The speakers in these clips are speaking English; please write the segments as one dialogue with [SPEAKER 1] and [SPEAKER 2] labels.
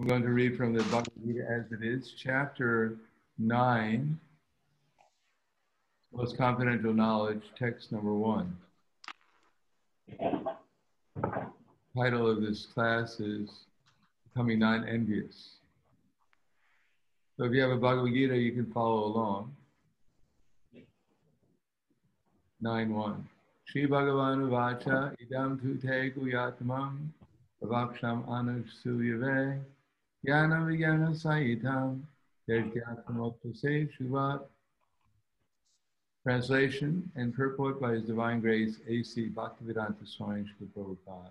[SPEAKER 1] I'm going to read from the Bhagavad Gita as it is, chapter 9, Most Confidential Knowledge, text number 1. Title of this class is Becoming Non Envious. So if you have a Bhagavad Gita, you can follow along. 9 1. Shri Bhagavan Vacha Idam Tute Guyatmam Avaksham Anusuyave Jnana Vijnana Sayitam Yajnatmotase Shuvat. Translation and purport by His Divine Grace A.C. Bhaktivedanta Swami Srila Prabhupada.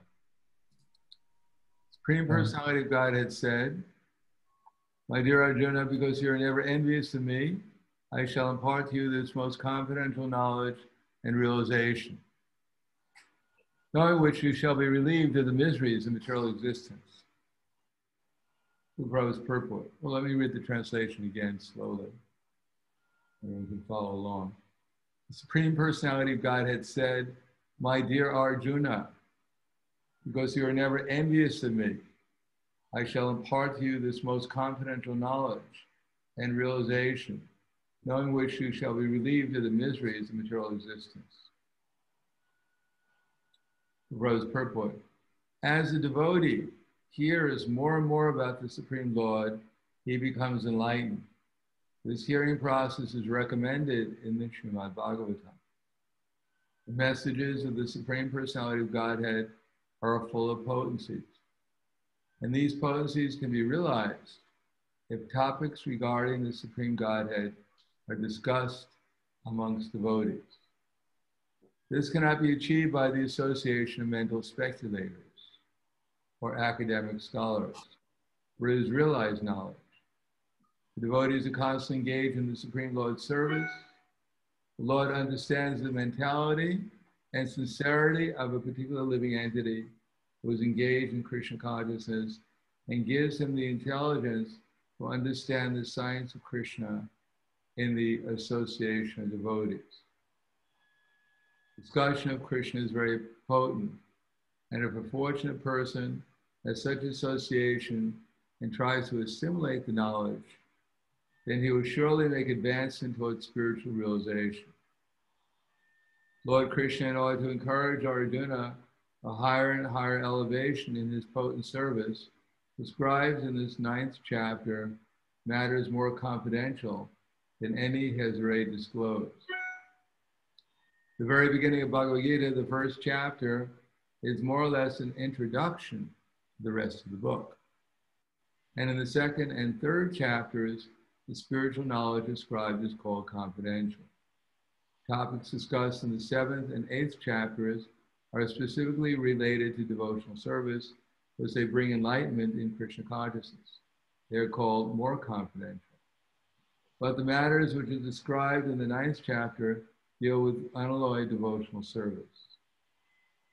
[SPEAKER 1] Supreme Personality of Godhead said, My dear Arjuna, because you are never envious of me, I shall impart to you this most confidential knowledge and realization, knowing which you shall be relieved of the miseries of material existence. The Prabhupada's purport. Well, let me read the translation again slowly, we can follow along. The Supreme Personality of Godhead said, My dear Arjuna, because you are never envious of me, I shall impart to you this most confidential knowledge and realization, knowing which you shall be relieved of the miseries of material existence. The Rose purport. As a devotee hears more and more about the Supreme Lord, he becomes enlightened. This hearing process is recommended in the Srimad Bhagavatam. The messages of the Supreme Personality of Godhead are full of potencies. And these potencies can be realized if topics regarding the Supreme Godhead are discussed amongst devotees. This cannot be achieved by the association of mental speculators or academic scholars, where it is realized knowledge. The devotees are constantly engaged in the Supreme Lord's service. The Lord understands the mentality and sincerity of a particular living entity who is engaged in Krishna consciousness and gives him the intelligence to understand the science of Krishna in the association of devotees. Discussion of Krishna is very potent, and if a fortunate person has such association and tries to assimilate the knowledge, then he will surely make advancement towards spiritual realization. Lord Krishna, in order to encourage Arjuna a higher and higher elevation in his potent service, describes in this ninth chapter matters more confidential than any has already disclosed. The very beginning of Bhagavad Gita, the first chapter, is more or less an introduction the rest of the book. And in the second and third chapters, the spiritual knowledge described is called confidential. Topics discussed in the seventh and eighth chapters are specifically related to devotional service because they bring enlightenment in Krishna consciousness. They are called more confidential. But the matters which are described in the ninth chapter deal with unalloyed devotional service.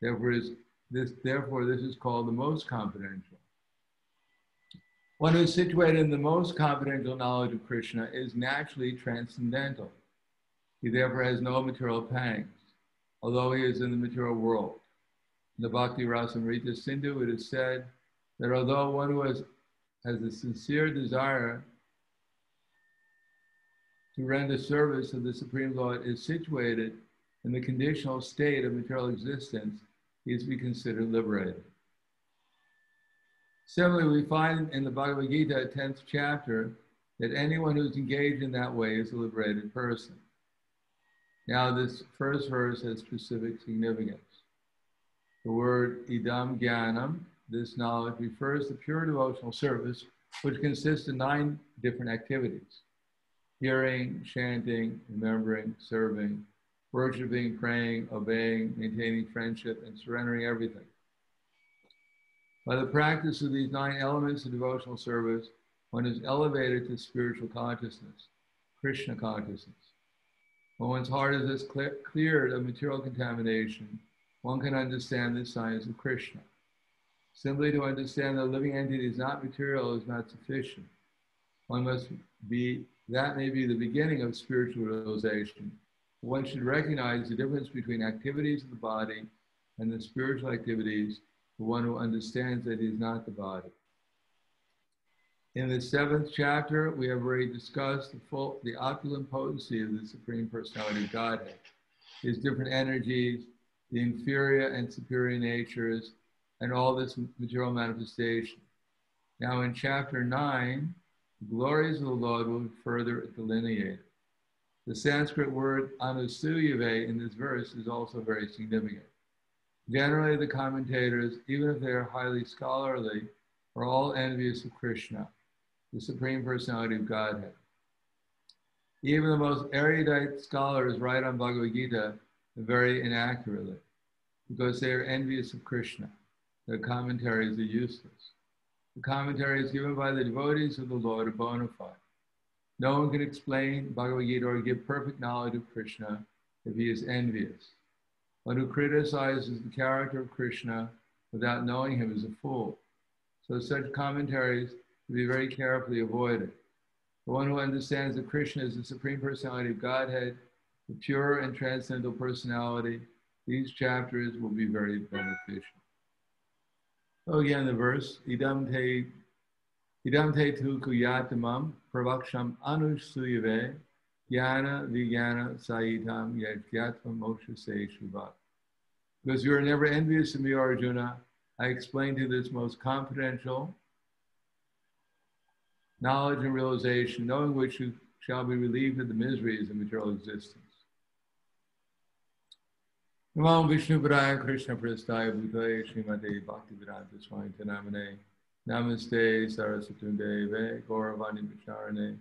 [SPEAKER 1] Therefore, is this, therefore, this is called the most confidential. One who is situated in the most confidential knowledge of Krishna is naturally transcendental. He therefore has no material pangs, although he is in the material world. In the Bhakti Rasamrita Sindhu, it is said that although one who has, has a sincere desire to render service to the Supreme Lord is situated in the conditional state of material existence, is to be considered liberated. Similarly, we find in the Bhagavad Gita, 10th chapter, that anyone who's engaged in that way is a liberated person. Now, this first verse has specific significance. The word idam gyanam, this knowledge, refers to pure devotional service, which consists of nine different activities hearing, chanting, remembering, serving, worshiping, praying, obeying, maintaining friendship, and surrendering everything. By the practice of these nine elements of devotional service, one is elevated to spiritual consciousness, Krishna consciousness. When one's heart is thus clear, cleared of material contamination, one can understand the science of Krishna. Simply to understand that a living entity is not material is not sufficient. One must be, that may be the beginning of spiritual realization. One should recognize the difference between activities of the body and the spiritual activities for one who understands that he is not the body. In the seventh chapter, we have already discussed the full, the opulent potency of the Supreme Personality of Godhead, his different energies, the inferior and superior natures, and all this material manifestation. Now, in chapter nine, the glories of the Lord will be further delineated. The Sanskrit word anusuyave in this verse is also very significant. Generally, the commentators, even if they are highly scholarly, are all envious of Krishna, the Supreme Personality of Godhead. Even the most erudite scholars write on Bhagavad Gita very inaccurately because they are envious of Krishna. Their commentaries are useless. The commentaries given by the devotees of the Lord are bona fide. No one can explain Bhagavad Gita or give perfect knowledge of Krishna if he is envious. One who criticizes the character of Krishna without knowing him is a fool. So such commentaries should be very carefully avoided. The one who understands that Krishna is the Supreme Personality of Godhead, the pure and transcendental personality, these chapters will be very beneficial. So again, the verse, idam te Idam te tu kuyatamam pravaksham anusuyave jnana vijnana sayitam yajyatvam moksha se. Because you are never envious of me, Arjuna, I explain to you this most confidential knowledge and realization, knowing which you shall be relieved of the miseries of material existence. Namo Vishnu Padaya Krishna Prastaya Bhutaya Srimate Bhaktivedanta Swami Tanamane Namaste Gauravani Vicharane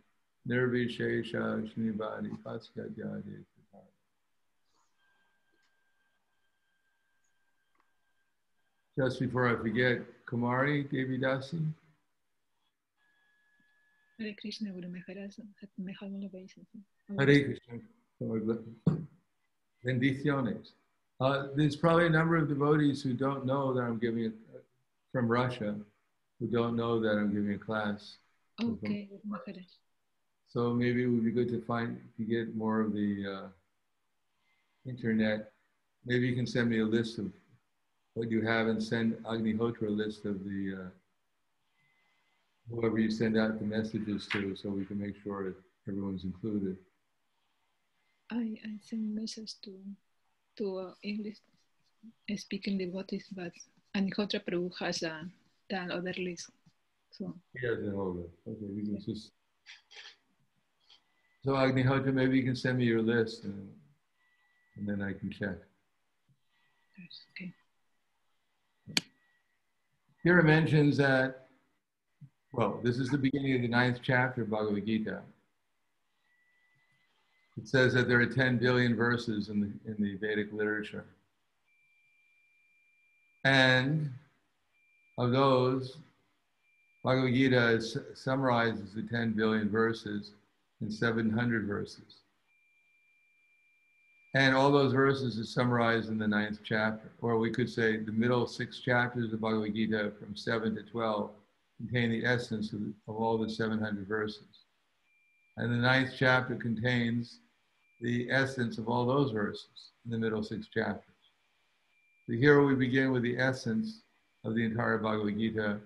[SPEAKER 1] Nirvishesha Just before I forget, Kumari Devi Dasi.
[SPEAKER 2] Hare Krishna Guru Maharaj, mejor no lo veis.
[SPEAKER 1] Hare Krishna. Bendiciones. Uh, there's probably a number of devotees who don't know that I'm giving it from Russia who don't know that I'm giving a class.
[SPEAKER 2] Okay,
[SPEAKER 1] So maybe it would be good to find to get more of the uh, internet. Maybe you can send me a list of what you have and send Agnihotra a list of the uh, whoever you send out the messages to, so we can make sure that everyone's included.
[SPEAKER 2] I, I send messages to to uh, English speaking devotees, but Agnihotra Prabhu has a that other list. So
[SPEAKER 1] yeah, the whole Okay, we can just. So Agnihotra, maybe you can send me your list, and, and then I can check.
[SPEAKER 2] Yes, okay.
[SPEAKER 1] Here it mentions that. Well, this is the beginning of the ninth chapter of Bhagavad Gita. It says that there are 10 billion verses in the, in the Vedic literature. And of those, Bhagavad Gita summarizes the 10 billion verses in 700 verses. And all those verses are summarized in the ninth chapter, or we could say the middle six chapters of Bhagavad Gita from 7 to 12 contain the essence of, of all the 700 verses. And the ninth chapter contains the essence of all those verses in the middle six chapters. So here we begin with the essence of the entire Bhagavad Gita,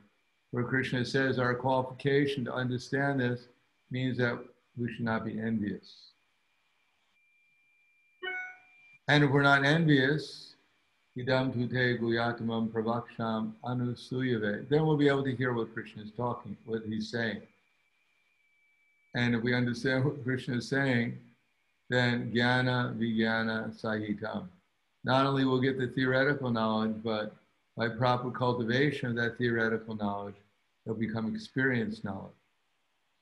[SPEAKER 1] where Krishna says our qualification to understand this means that we should not be envious. And if we're not envious, idam guyatamam pravaksham anusuyave, then we'll be able to hear what Krishna is talking, what he's saying. And if we understand what Krishna is saying, then jnana vijnana sahitam. Not only will get the theoretical knowledge, but by proper cultivation of that theoretical knowledge, they'll become experienced knowledge.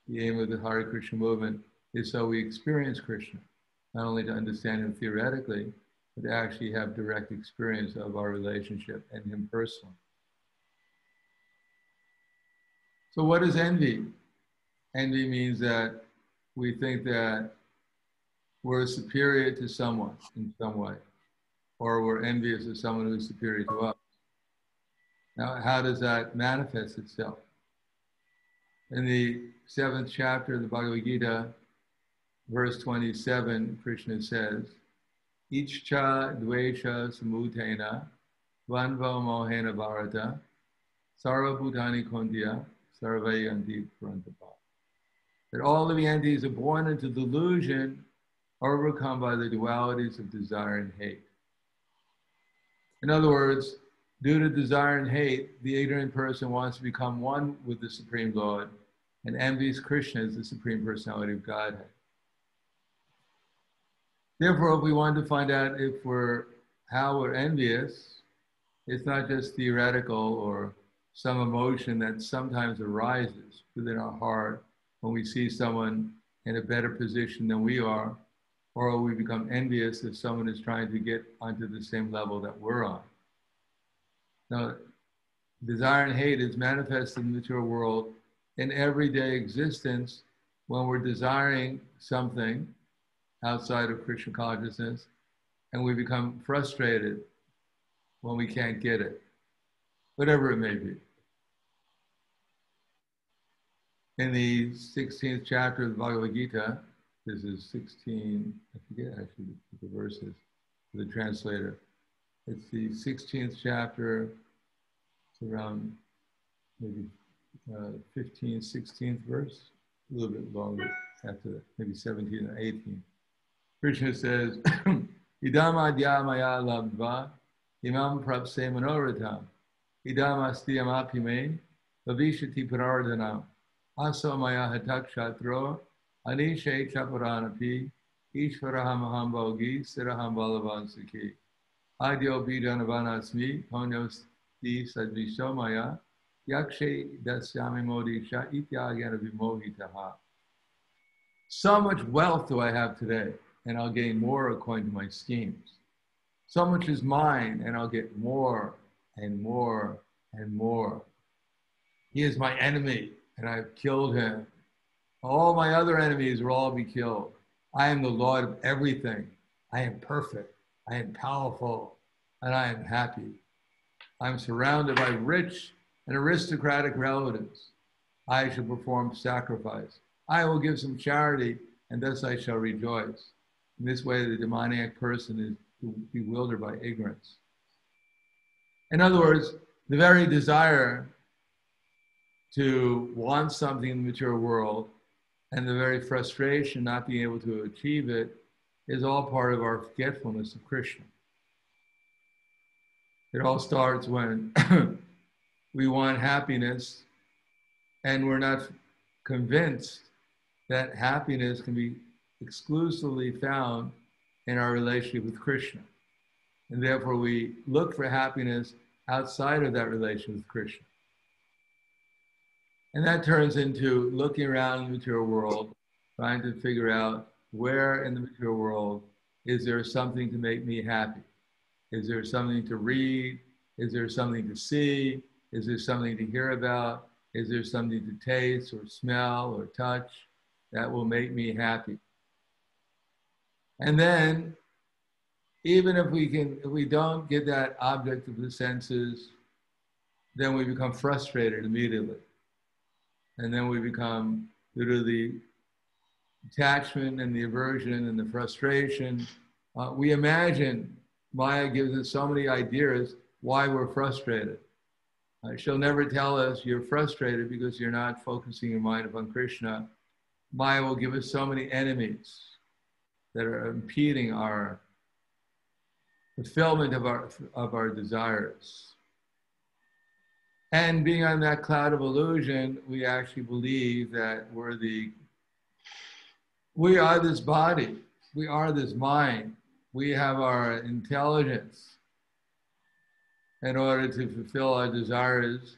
[SPEAKER 1] The aim of the Hare Krishna movement is so we experience Krishna, not only to understand him theoretically, but to actually have direct experience of our relationship and him personally. So, what is envy? Envy means that we think that we're superior to someone in some way, or we're envious of someone who's superior to us. Now, how does that manifest itself? In the seventh chapter of the Bhagavad Gita, verse 27, Krishna says, Ichcha dvesha samutena vanva mohena bharata sarva bhutani kondya sarvayanti parantapa. That all living entities are born into delusion, overcome by the dualities of desire and hate. In other words, due to desire and hate, the ignorant person wants to become one with the Supreme Lord and envies Krishna as the Supreme Personality of Godhead. Therefore, if we want to find out if we're how we're envious, it's not just theoretical or some emotion that sometimes arises within our heart when we see someone in a better position than we are, or we become envious if someone is trying to get onto the same level that we're on. Now, desire and hate is manifested in the material world in everyday existence when we're desiring something outside of Krishna consciousness and we become frustrated when we can't get it, whatever it may be. In the 16th chapter of the Bhagavad Gita, this is 16, I forget actually the verses, the translator. It's the 16th chapter, it's around maybe uh, 15, 16th verse, a little bit longer after that, maybe 17 or 18. Krishna says, Idam adya maya labdva imam prapse manoratam. Idam astiyam apime bhavishati parardanam. Aso maya hatak shatro anishe chaparanapi ishvaraham aham bhogi siraham balavan sukhi. Adyo bidanavanasmi ponyos di sadvishomaya yakshe dasyami modisha ityagana vimohitaha. So much wealth do I have today and I'll gain more according to my schemes. So much is mine, and I'll get more and more and more. He is my enemy, and I've killed him. All my other enemies will all be killed. I am the Lord of everything. I am perfect. I am powerful, and I am happy. I'm surrounded by rich and aristocratic relatives. I shall perform sacrifice. I will give some charity, and thus I shall rejoice. In this way, the demoniac person is bewildered by ignorance. In other words, the very desire to want something in the material world and the very frustration not being able to achieve it is all part of our forgetfulness of Krishna. It all starts when we want happiness and we're not convinced that happiness can be exclusively found in our relationship with Krishna. And therefore, we look for happiness outside of that relationship with Krishna. And that turns into looking around the material world, trying to figure out where in the material world is there something to make me happy? Is there something to read? Is there something to see? Is there something to hear about? Is there something to taste or smell or touch that will make me happy? And then, even if we can, if we don't get that object of the senses, then we become frustrated immediately. And then we become, the attachment and the aversion and the frustration, uh, we imagine Maya gives us so many ideas why we're frustrated. Uh, she'll never tell us you're frustrated because you're not focusing your mind upon Krishna. Maya will give us so many enemies that are impeding our fulfillment of our, of our desires. And being on that cloud of illusion, we actually believe that we're the, we are this body, we are this mind, we have our intelligence in order to fulfill our desires.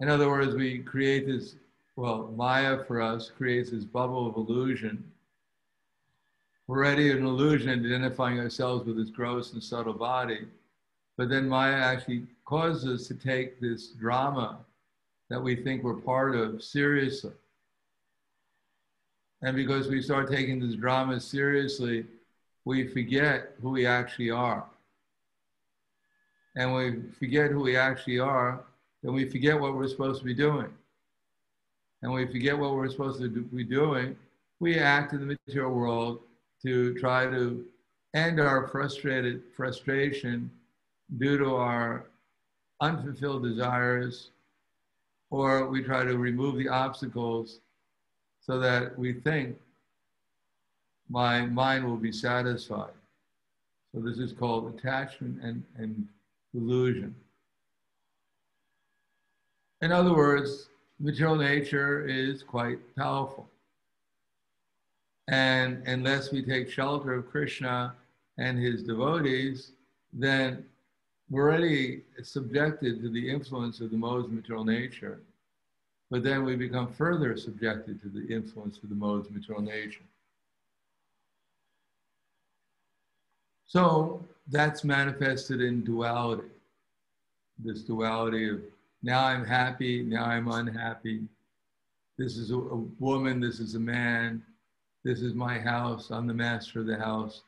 [SPEAKER 1] In other words, we create this well, Maya for us creates this bubble of illusion. We're already an illusion identifying ourselves with this gross and subtle body. But then Maya actually causes us to take this drama that we think we're part of seriously. And because we start taking this drama seriously, we forget who we actually are. And we forget who we actually are, then we forget what we're supposed to be doing and we forget what we're supposed to be doing, we act in the material world to try to end our frustrated frustration due to our unfulfilled desires or we try to remove the obstacles so that we think my mind will be satisfied. So this is called attachment and, and delusion. In other words, material nature is quite powerful. And unless we take shelter of Krishna and his devotees, then we're already subjected to the influence of the modes of material nature. But then we become further subjected to the influence of the modes of material nature. So that's manifested in duality. This duality of now I'm happy, now I'm unhappy. This is a, a woman, this is a man, this is my house, I'm the master of the house.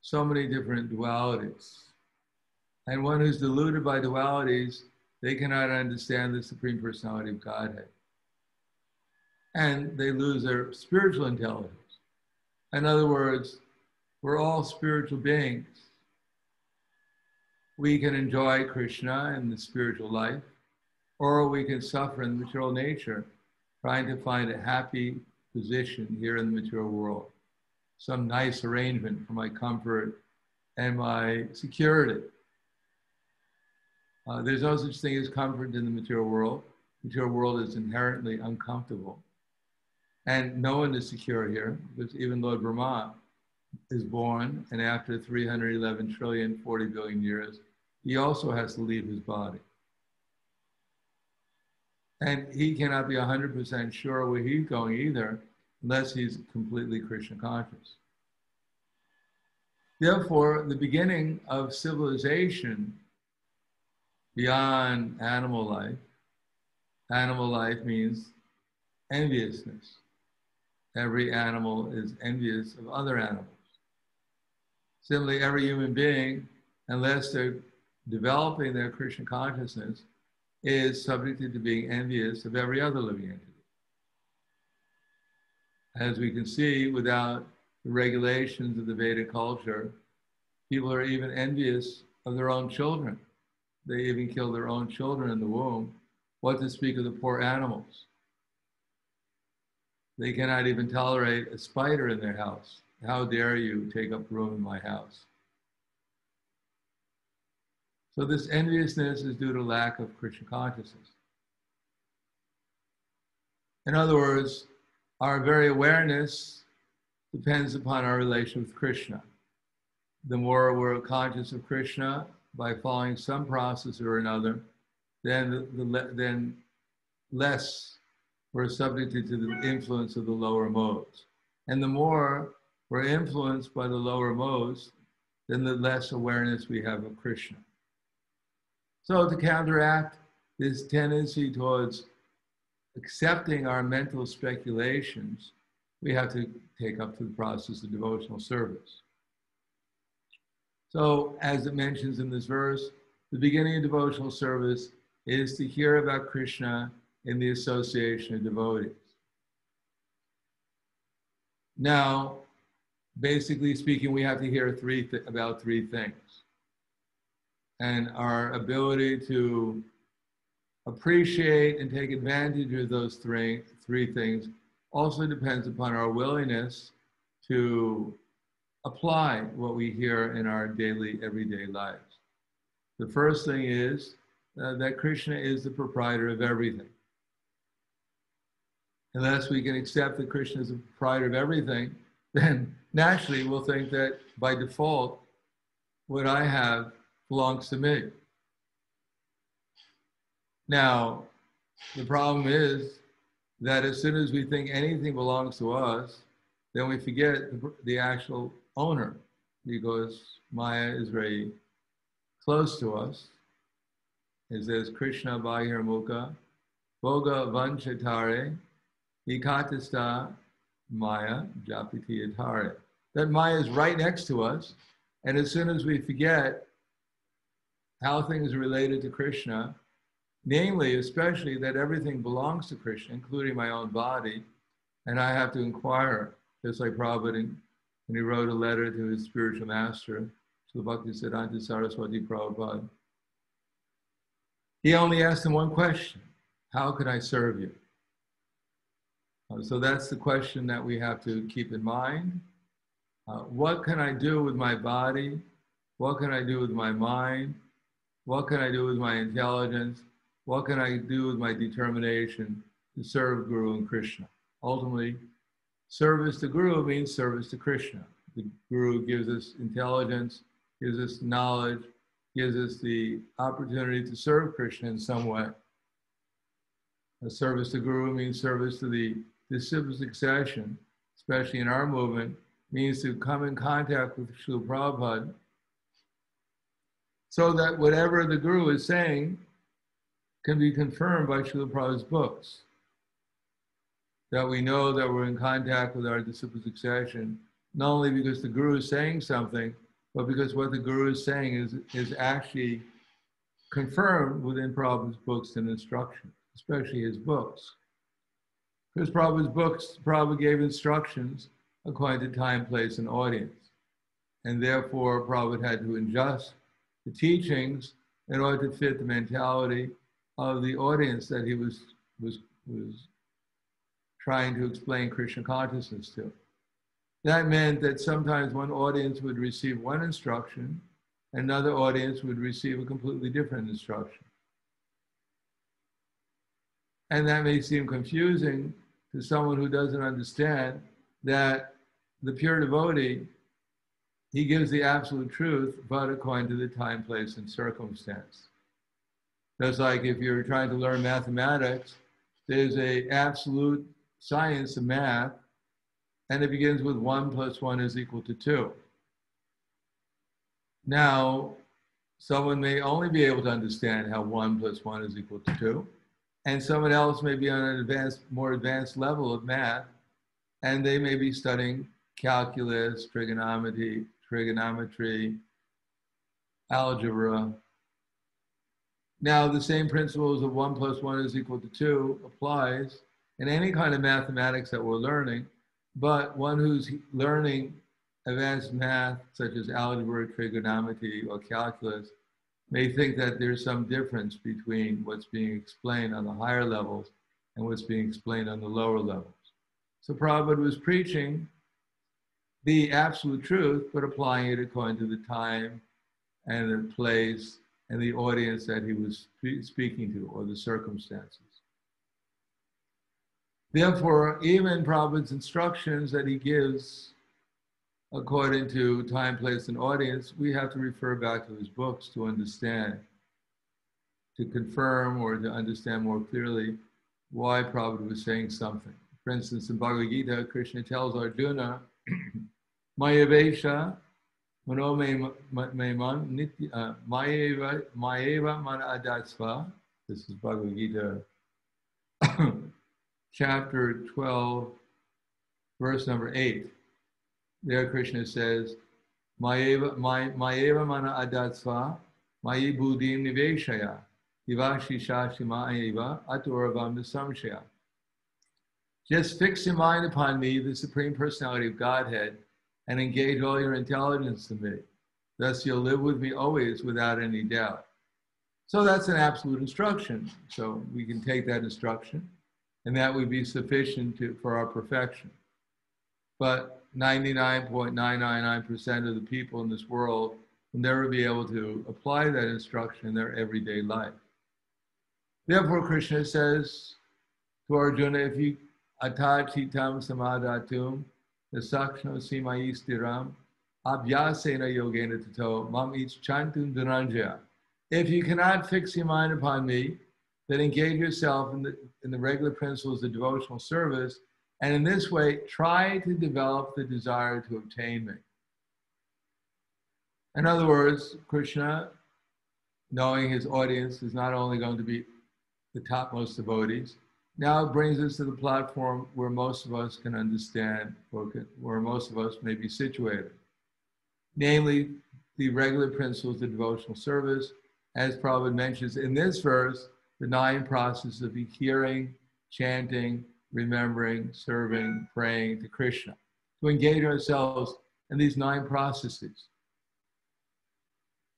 [SPEAKER 1] So many different dualities. And one who's deluded by dualities, they cannot understand the Supreme Personality of Godhead. And they lose their spiritual intelligence. In other words, we're all spiritual beings. We can enjoy Krishna and the spiritual life, or we can suffer in the material nature, trying to find a happy position here in the material world, some nice arrangement for my comfort and my security. Uh, there's no such thing as comfort in the material world. The material world is inherently uncomfortable. And no one is secure here because even Lord Brahma is born, and after 311 trillion, 40 billion years, he also has to leave his body. And he cannot be 100% sure where he's going either, unless he's completely Krishna conscious. Therefore, the beginning of civilization beyond animal life, animal life means enviousness. Every animal is envious of other animals. Similarly, every human being, unless they're developing their Krishna consciousness, is subjected to being envious of every other living entity. As we can see, without the regulations of the Vedic culture, people are even envious of their own children. They even kill their own children in the womb. What to speak of the poor animals? They cannot even tolerate a spider in their house. How dare you take up room in my house? So this enviousness is due to lack of Krishna consciousness. In other words, our very awareness depends upon our relation with Krishna. The more we're conscious of Krishna by following some process or another, then, the, the, then less we're subjected to the influence of the lower modes. And the more we're influenced by the lower modes, then the less awareness we have of Krishna. So to counteract this tendency towards accepting our mental speculations, we have to take up to the process of devotional service. So, as it mentions in this verse, the beginning of devotional service is to hear about Krishna in the association of devotees. Now, basically speaking, we have to hear three th- about three things. And our ability to appreciate and take advantage of those three, three things also depends upon our willingness to apply what we hear in our daily, everyday lives. The first thing is uh, that Krishna is the proprietor of everything unless we can accept that Krishna is the proprietor of everything, then naturally we'll think that by default, what I have belongs to me. Now, the problem is that as soon as we think anything belongs to us, then we forget the, the actual owner because Maya is very close to us. It says Krishna Bahirmukha, Boga Vanchatare, Ekatasta Maya Japiti Atare. That Maya is right next to us. And as soon as we forget how things are related to Krishna, namely, especially that everything belongs to Krishna, including my own body, and I have to inquire, just like Prabhupada, when he wrote a letter to his spiritual master, Srila Bhaktisiddhanta Saraswati Prabhupada. He only asked him one question how could I serve you? Uh, so that's the question that we have to keep in mind. Uh, what can I do with my body? What can I do with my mind? What can I do with my intelligence? What can I do with my determination to serve Guru and Krishna? Ultimately, service to Guru means service to Krishna. The Guru gives us intelligence, gives us knowledge, gives us the opportunity to serve Krishna in some way. A service to Guru means service to the disciple succession, especially in our movement, means to come in contact with Srila Prabhupada so that whatever the Guru is saying can be confirmed by Srila Prabhupada's books. That we know that we're in contact with our disciple succession, not only because the Guru is saying something, but because what the Guru is saying is, is actually confirmed within Prabhupada's books and instructions, especially his books. Because Prabhupada's books, Prabhupada gave instructions according to time, place, and audience. And therefore, Prabhupada had to adjust the teachings in order to fit the mentality of the audience that he was, was, was trying to explain Krishna consciousness to. That meant that sometimes one audience would receive one instruction, another audience would receive a completely different instruction. And that may seem confusing to someone who doesn't understand that the pure devotee he gives the absolute truth, but according to the time, place, and circumstance. That's like if you're trying to learn mathematics, there's a absolute science of math, and it begins with one plus one is equal to two. Now, someone may only be able to understand how one plus one is equal to two, and someone else may be on an advanced, more advanced level of math, and they may be studying calculus, trigonometry, trigonometry, algebra. Now, the same principles of one plus one is equal to two applies in any kind of mathematics that we're learning, but one who's learning advanced math, such as algebra, trigonometry, or calculus, may think that there's some difference between what's being explained on the higher levels and what's being explained on the lower levels. So Prabhupada was preaching the absolute truth, but applying it according to the time and the place and the audience that he was speaking to or the circumstances. Therefore, even Prabhupada's instructions that he gives according to time, place, and audience, we have to refer back to his books to understand, to confirm or to understand more clearly why Prabhupada was saying something. For instance, in Bhagavad Gita, Krishna tells Arjuna Mayavesha Manome Maiman Nitya uh, Mayeva Mayeva Man Adatsva. This is Bhagavad Gita, chapter 12, verse number 8. There Krishna says, Mayeva Mayeva Mana Adatsva Mayi Buddhim Niveshaya Divashi Shashima Eva Aturavam. Just fix your mind upon me, the Supreme Personality of Godhead, and engage all your intelligence in me. Thus, you'll live with me always without any doubt. So that's an absolute instruction. So we can take that instruction, and that would be sufficient to, for our perfection. But 99.999% of the people in this world will never be able to apply that instruction in their everyday life. Therefore, Krishna says to Arjuna, if you atachitam samadatum, sakshno simai stiram, abhyasena yogena tato, mam ich chantum dhananjaya. If you cannot fix your mind upon me, then engage yourself in the, in the regular principles of devotional service, and in this way, try to develop the desire to obtain me. In other words, Krishna, knowing his audience is not only going to be the topmost devotees, now brings us to the platform where most of us can understand, where most of us may be situated. Namely, the regular principles of devotional service, as Prabhupada mentions in this verse, the nine processes of hearing, chanting, remembering, serving, praying to Krishna. To engage ourselves in these nine processes.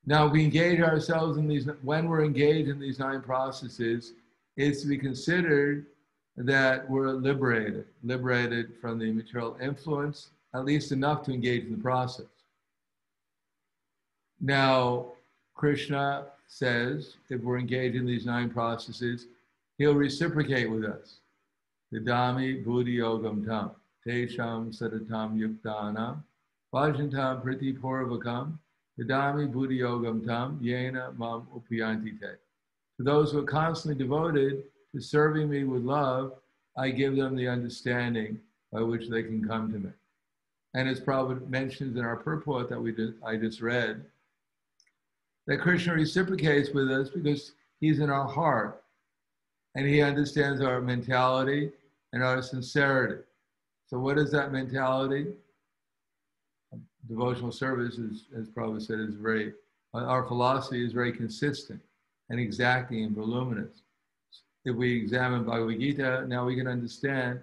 [SPEAKER 1] Now, we engage ourselves in these, when we're engaged in these nine processes, it's to be considered that we're liberated, liberated from the material influence, at least enough to engage in the process. Now, Krishna says if we're engaged in these nine processes, he'll reciprocate with us. Didami buddhi yogam tam, tesham sadatam yuktana, vajantam priti purvakam, didami buddhi yogam tam, yena mam upiyanti te. To those who are constantly devoted to serving me with love, I give them the understanding by which they can come to me. And as Prabhupada mentions in our purport that we I just read, that Krishna reciprocates with us because he's in our heart and he understands our mentality and our sincerity. So, what is that mentality? Devotional service, is, as Prabhupada said, is very, our philosophy is very consistent and exacting and voluminous. If we examine Bhagavad Gita, now we can understand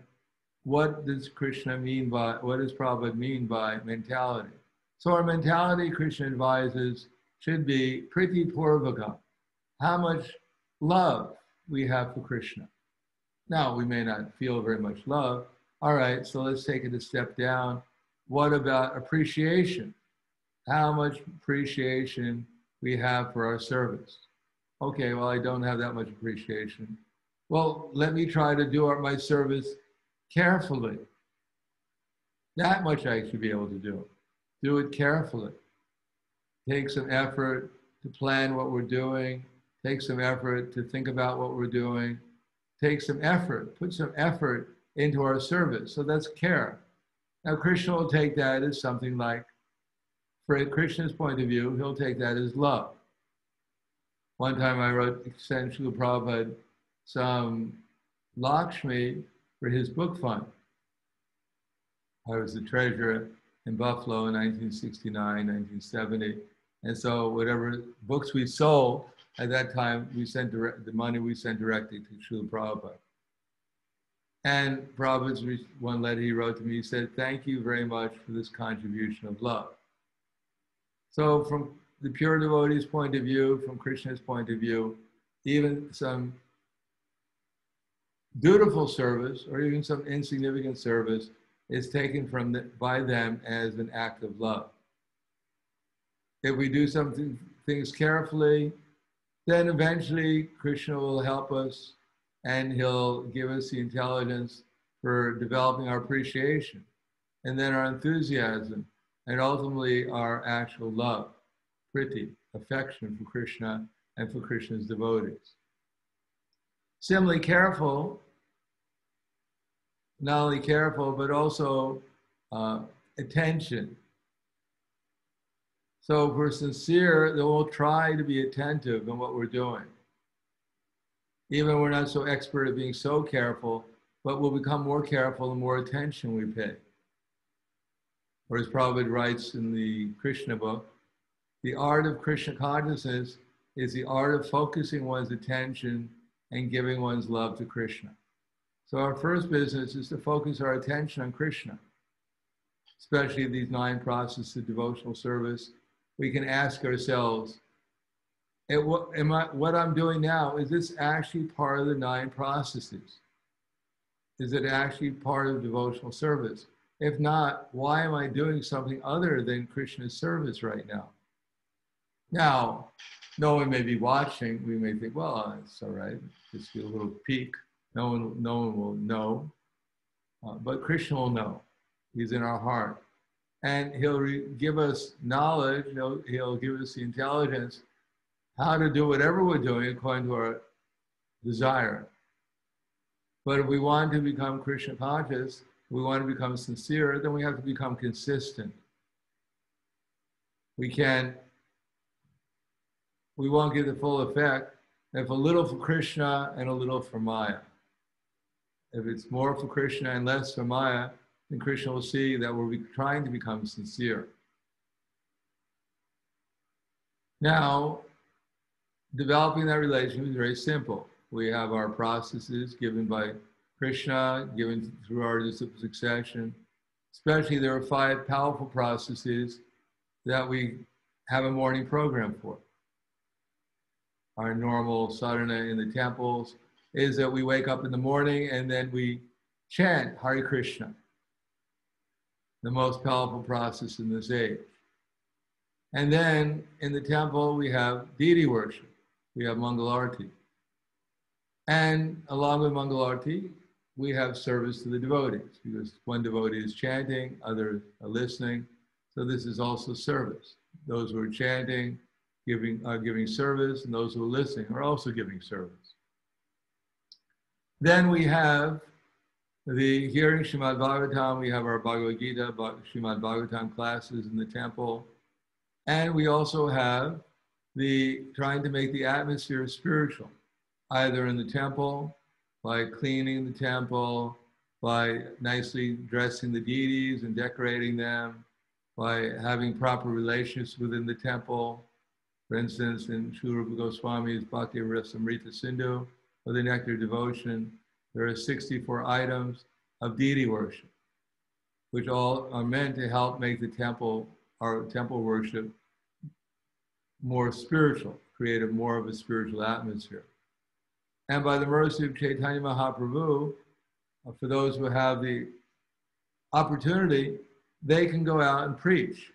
[SPEAKER 1] what does Krishna mean by, what does Prabhupada mean by mentality? So our mentality, Krishna advises, should be priti purvaka, how much love we have for Krishna. Now, we may not feel very much love. All right, so let's take it a step down. What about appreciation? How much appreciation we have for our service? Okay, well, I don't have that much appreciation. Well, let me try to do my service carefully. That much I should be able to do. Do it carefully take some effort to plan what we're doing, take some effort to think about what we're doing, take some effort, put some effort into our service. So that's care. Now, Krishna will take that as something like, for a Krishna's point of view, he'll take that as love. One time I wrote, sent Prabhupada some Lakshmi for his book fund. I was the treasurer in Buffalo in 1969, 1970. And so whatever books we sold at that time, we sent direct, the money we sent directly to Srila Prabhupada. And Prabhupada's one letter he wrote to me, he said, thank you very much for this contribution of love. So from the pure devotee's point of view, from Krishna's point of view, even some dutiful service or even some insignificant service is taken from the, by them as an act of love. If we do something things carefully, then eventually Krishna will help us and he'll give us the intelligence for developing our appreciation and then our enthusiasm and ultimately our actual love, priti, affection for Krishna and for Krishna's devotees. Similarly, careful, not only careful, but also uh, attention so if we're sincere, then we'll try to be attentive in what we're doing. Even we're not so expert at being so careful, but we'll become more careful the more attention we pay. Or as Prabhupada writes in the Krishna book, the art of Krishna consciousness is the art of focusing one's attention and giving one's love to Krishna. So our first business is to focus our attention on Krishna, especially these nine processes of devotional service we can ask ourselves, what, am I, what I'm doing now, is this actually part of the nine processes? Is it actually part of devotional service? If not, why am I doing something other than Krishna's service right now? Now, no one may be watching. We may think, well, it's all right. Just get a little peek. No one, no one will know. Uh, but Krishna will know. He's in our heart and he'll give us knowledge, he'll, he'll give us the intelligence how to do whatever we're doing according to our desire. But if we want to become Krishna conscious, we want to become sincere, then we have to become consistent. We can't, we won't get the full effect if a little for Krishna and a little for Maya. If it's more for Krishna and less for Maya, then Krishna will see that we're trying to become sincere. Now, developing that relationship is very simple. We have our processes given by Krishna, given through our disciple succession. Especially, there are five powerful processes that we have a morning program for. Our normal sadhana in the temples, is that we wake up in the morning and then we chant Hare Krishna, the most powerful process in this age. And then in the temple, we have deity worship. We have Mangalarti. And along with Mangalarti, we have service to the devotees because one devotee is chanting, others are listening. So this is also service. Those who are chanting, giving, are giving service, and those who are listening are also giving service. Then we have the hearing Shrimad Bhagavatam, we have our Bhagavad Gita, Shrimad Bhagavatam classes in the temple. And we also have the trying to make the atmosphere spiritual, either in the temple, by cleaning the temple, by nicely dressing the deities and decorating them, by having proper relations within the temple. For instance, in Srila Goswami's Bhakti Rasamrita Sindhu, or the Nectar Devotion, there are 64 items of deity worship, which all are meant to help make the temple, our temple worship, more spiritual, create a more of a spiritual atmosphere. And by the mercy of Chaitanya Mahaprabhu, uh, for those who have the opportunity, they can go out and preach.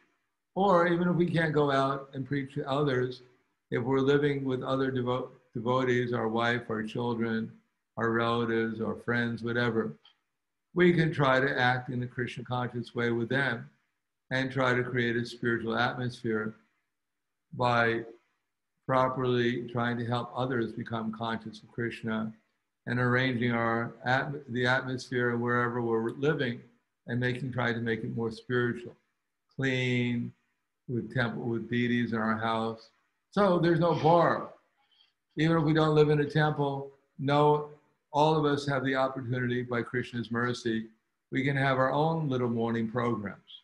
[SPEAKER 1] Or even if we can't go out and preach to others, if we're living with other devo- devotees, our wife, our children, our relatives, our friends, whatever, we can try to act in the Krishna conscious way with them and try to create a spiritual atmosphere by properly trying to help others become conscious of Krishna and arranging our the atmosphere wherever we're living and making try to make it more spiritual, clean, with temple with deities in our house. So there's no bar. Even if we don't live in a temple, no, all of us have the opportunity by Krishna's mercy, we can have our own little morning programs.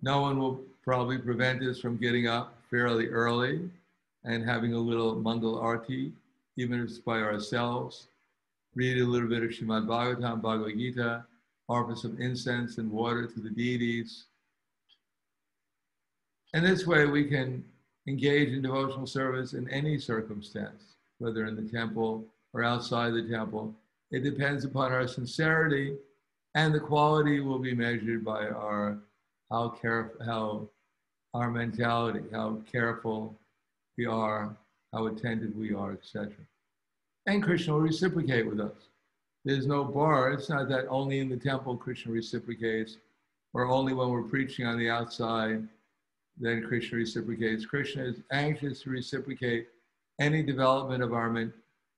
[SPEAKER 1] No one will probably prevent us from getting up fairly early and having a little Mangal Arti, even if it's by ourselves. Read a little bit of Shrimad Bhagavatam, Bhagavad Gita, offer some incense and water to the deities. And this way we can engage in devotional service in any circumstance, whether in the temple or outside the temple. It depends upon our sincerity, and the quality will be measured by our how careful, how our mentality, how careful we are, how attentive we are, etc. And Krishna will reciprocate with us. There's no bar. It's not that only in the temple Krishna reciprocates, or only when we're preaching on the outside, then Krishna reciprocates. Krishna is anxious to reciprocate any development of our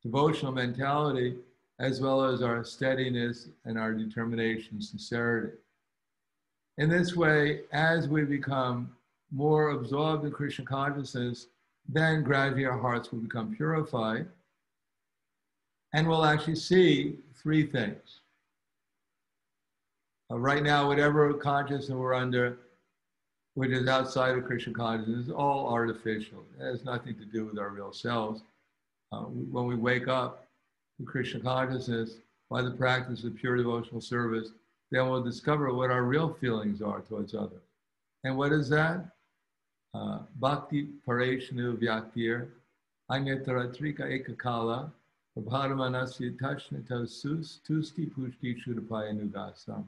[SPEAKER 1] devotional mentality, as well as our steadiness and our determination, sincerity. In this way, as we become more absorbed in Krishna consciousness, then gradually our hearts will become purified. And we'll actually see three things. Uh, right now, whatever consciousness we're under, which is outside of Krishna consciousness, is all artificial. It has nothing to do with our real selves. Uh, when we wake up to Krishna consciousness by the practice of pure devotional service, then we'll discover what our real feelings are towards others. And what is that? Uh, bhakti pareshnu vyaktir anyataratrika ekakala prabharamanasya tashnita sus tusti pushti shudapaya nugasam.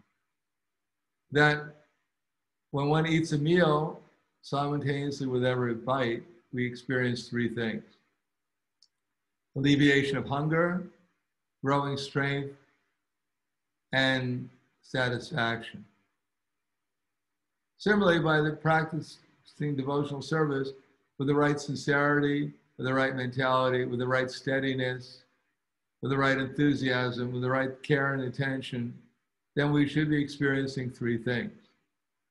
[SPEAKER 1] That when one eats a meal, simultaneously with every bite, we experience three things. Alleviation of hunger, growing strength, and satisfaction. Similarly, by the practice devotional service with the right sincerity, with the right mentality, with the right steadiness, with the right enthusiasm, with the right care and attention, then we should be experiencing three things.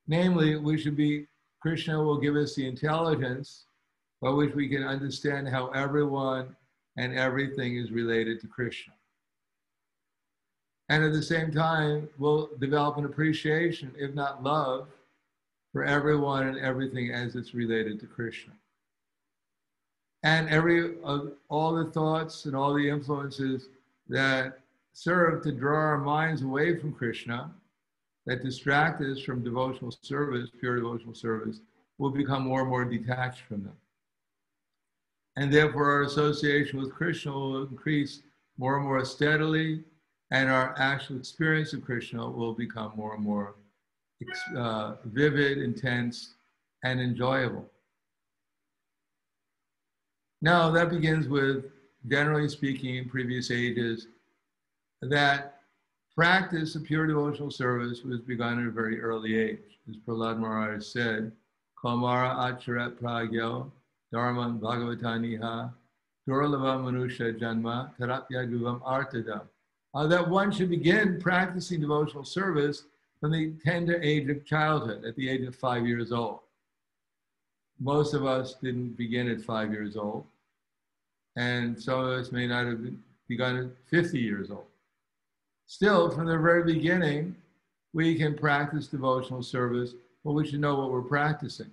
[SPEAKER 1] Namely, we should be, Krishna will give us the intelligence by which we can understand how everyone and everything is related to Krishna. And at the same time, we'll develop an appreciation, if not love, for everyone and everything as it's related to Krishna. And every uh, all the thoughts and all the influences that serve to draw our minds away from Krishna, that distract us from devotional service, pure devotional service, will become more and more detached from them. And therefore, our association with Krishna will increase more and more steadily, and our actual experience of Krishna will become more and more uh, vivid, intense, and enjoyable. Now, that begins with, generally speaking, in previous ages, that practice of pure devotional service was begun at a very early age. As Prahlad Maharaj said, Kamara Acharat Pragyo, Dharman Bhagavataniha, Durlava Manusha Janma, Tarapya Guvam Artadam. Uh, that one should begin practicing devotional service from the tender age of childhood, at the age of five years old. Most of us didn't begin at five years old, and some of us may not have begun at 50 years old. Still, from the very beginning, we can practice devotional service, but we should know what we're practicing.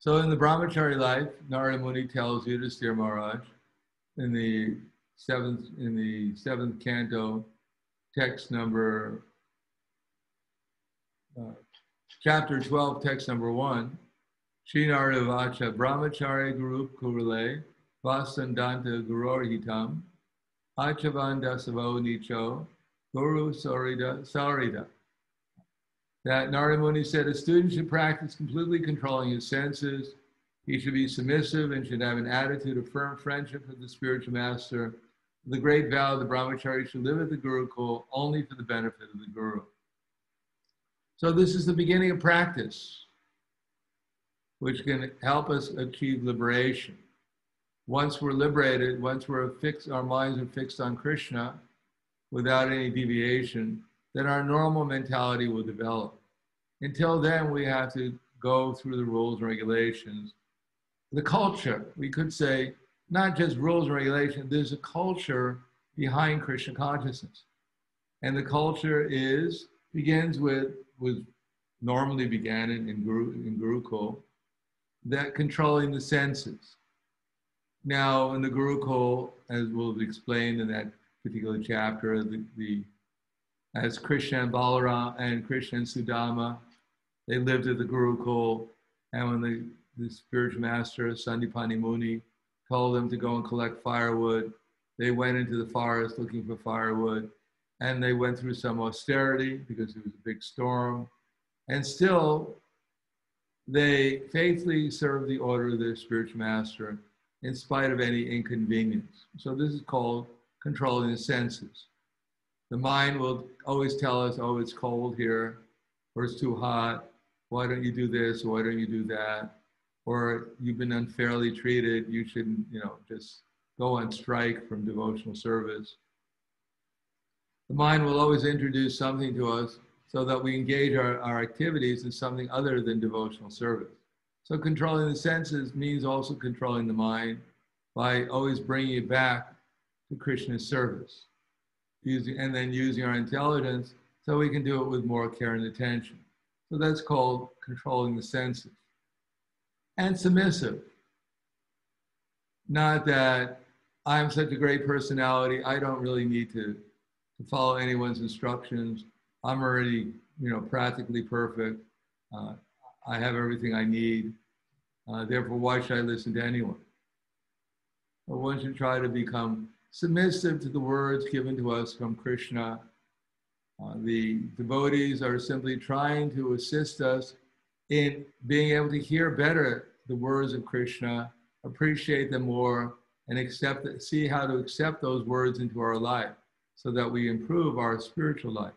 [SPEAKER 1] So in the brahmachari life, Narada Muni tells Yudhisthira Maharaj in the seventh in the seventh canto, text number uh, chapter 12, text number one, Shinarada Vacha Brahmachari Guru Kurale Vasandanta Gurorhitam Achavanda Savo Nicho Guru Sarida Sarida that Narada Muni said a student should practice completely controlling his senses. He should be submissive and should have an attitude of firm friendship with the spiritual master. The great vow of the brahmachari should live at the Gurukul only for the benefit of the Guru. So this is the beginning of practice, which can help us achieve liberation. Once we're liberated, once we're fixed, our minds are fixed on Krishna without any deviation, then our normal mentality will develop. Until then, we have to go through the rules and regulations. The culture, we could say, not just rules and regulations, there's a culture behind Krishna consciousness. And the culture is, begins with, was normally began in, in, Guru, in Gurukul, that controlling the senses. Now, in the Gurukul, as we'll explain in that particular chapter, the, the as Krishna and Balaram and Krishna and Sudama they lived at the Gurukul, and when the, the spiritual master, Sandipani Muni, told them to go and collect firewood, they went into the forest looking for firewood, and they went through some austerity because it was a big storm, and still they faithfully served the order of their spiritual master in spite of any inconvenience. So this is called controlling the senses. The mind will always tell us, oh, it's cold here, or it's too hot, why don't you do this? Why don't you do that? Or you've been unfairly treated. You shouldn't, you know, just go on strike from devotional service. The mind will always introduce something to us so that we engage our, our activities in something other than devotional service. So controlling the senses means also controlling the mind by always bringing it back to Krishna's service. Using, and then using our intelligence so we can do it with more care and attention. So that's called controlling the senses. And submissive. Not that I'm such a great personality, I don't really need to, to follow anyone's instructions. I'm already, you know, practically perfect. Uh, I have everything I need. Uh, therefore, why should I listen to anyone? But one should try to become submissive to the words given to us from Krishna uh, the devotees are simply trying to assist us in being able to hear better the words of Krishna, appreciate them more, and accept it, see how to accept those words into our life so that we improve our spiritual life.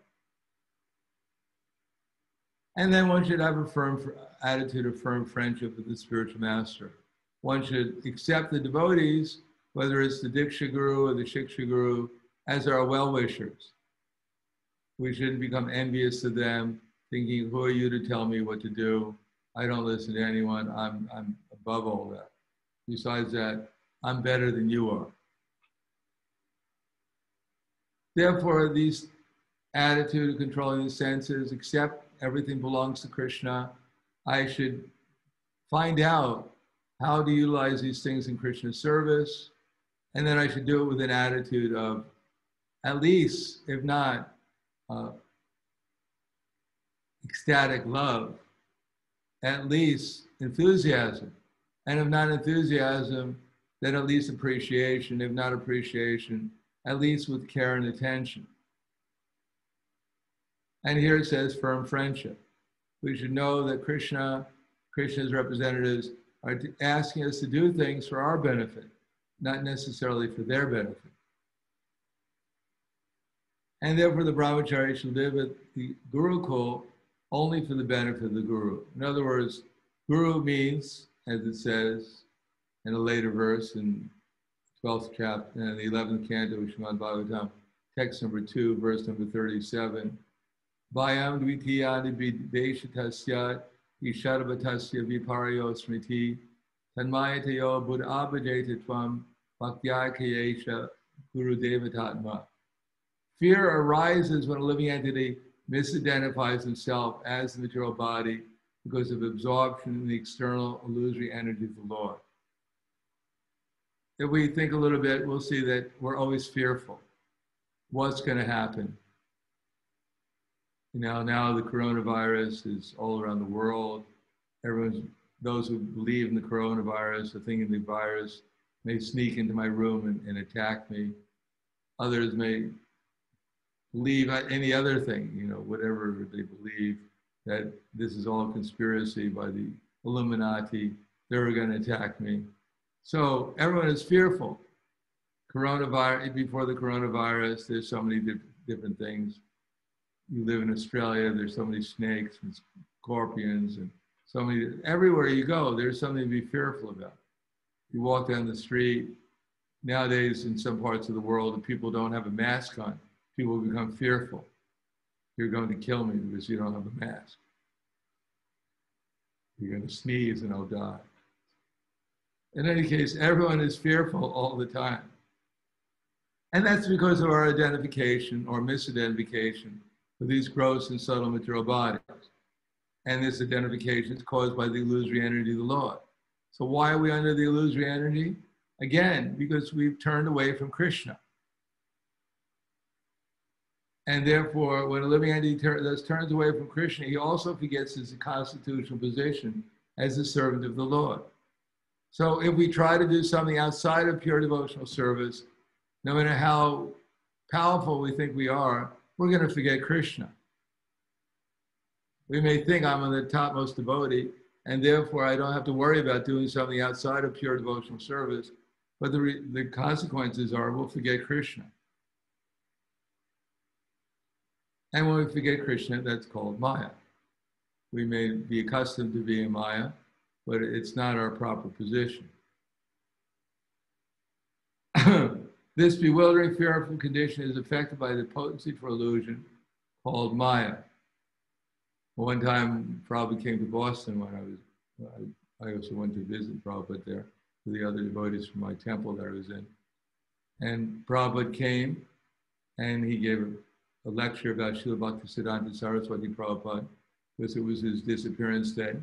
[SPEAKER 1] And then one should have a firm attitude of firm friendship with the spiritual master. One should accept the devotees, whether it's the Diksha Guru or the Shiksha Guru, as our well wishers we shouldn't become envious of them, thinking, who are you to tell me what to do? I don't listen to anyone. I'm, I'm above all that. Besides that, I'm better than you are. Therefore, these attitude of controlling the senses, accept everything belongs to Krishna. I should find out how to utilize these things in Krishna's service. And then I should do it with an attitude of, at least, if not uh, ecstatic love, at least enthusiasm And if not enthusiasm, then at least appreciation. If not appreciation, at least with care and attention. And here it says firm friendship. We should know that Krishna, Krishna's representatives, are asking us to do things for our benefit, not necessarily for their benefit. And therefore, the brahmachari should live at the Gurukul only for the benefit of the Guru. In other words, Guru means, as it says in a later verse in 12th chapter, in uh, the 11th canto of Shrimad Bhagavatam, text number 2, verse number 37. Vayam dvitiyani videshatasya isharabatasya viparyo smriti tanmayatayo buddhabhajeta tvam bhaktyakayesha guru devatatma. Fear arises when a living entity misidentifies himself as the material body because of absorption in the external illusory energy of the Lord. If we think a little bit, we'll see that we're always fearful. What's going to happen? You know, now the coronavirus is all around the world. Everyone's, those who believe in the coronavirus are thinking the virus may sneak into my room and, and attack me. Others may believe any other thing, you know, whatever they believe, that this is all a conspiracy by the Illuminati, they're going to attack me. So everyone is fearful. Coronavirus, before the coronavirus, there's so many different things. You live in Australia, there's so many snakes and scorpions and so many, everywhere you go, there's something to be fearful about. You walk down the street, nowadays in some parts of the world, if people don't have a mask on, people become fearful. You're going to kill me because you don't have a mask. You're going to sneeze and I'll die. In any case, everyone is fearful all the time. And that's because of our identification or misidentification with these gross and subtle material bodies. And this identification is caused by the illusory energy of the Lord. So why are we under the illusory energy? Again, because we've turned away from Krishna. And therefore, when a living entity thus turns away from Krishna, he also forgets his constitutional position as the servant of the Lord. So if we try to do something outside of pure devotional service, no matter how powerful we think we are, we're going to forget Krishna. We may think I'm the topmost devotee, and therefore I don't have to worry about doing something outside of pure devotional service. But the, re- the consequences are we'll forget Krishna. And when we forget Krishna, that's called Maya. We may be accustomed to being Maya, but it's not our proper position. this bewildering, fearful condition is affected by the potency for illusion called Maya. One time, Prabhupada came to Boston when I was, I also went to visit Prabhupada there with the other devotees from my temple that I was in. And Prabhupada came and he gave a lecture about Srila Bhaktisiddhanta Saraswati Prabhupada because it was his disappearance day.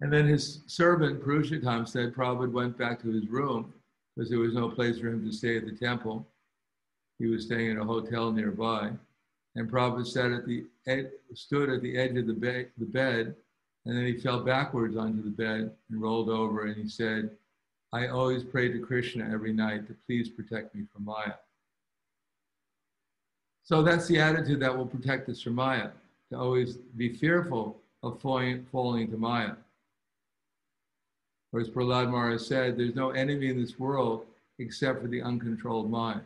[SPEAKER 1] And then his servant, Purushottam, said Prabhupada went back to his room because there was no place for him to stay at the temple. He was staying in a hotel nearby. And Prabhupada sat at the ed- stood at the edge of the, be- the bed, and then he fell backwards onto the bed and rolled over, and he said, I always pray to Krishna every night to please protect me from Maya. So that's the attitude that will protect us from Maya, to always be fearful of falling, falling into Maya. Or as Prahlad Maharaj said, there's no enemy in this world except for the uncontrolled mind.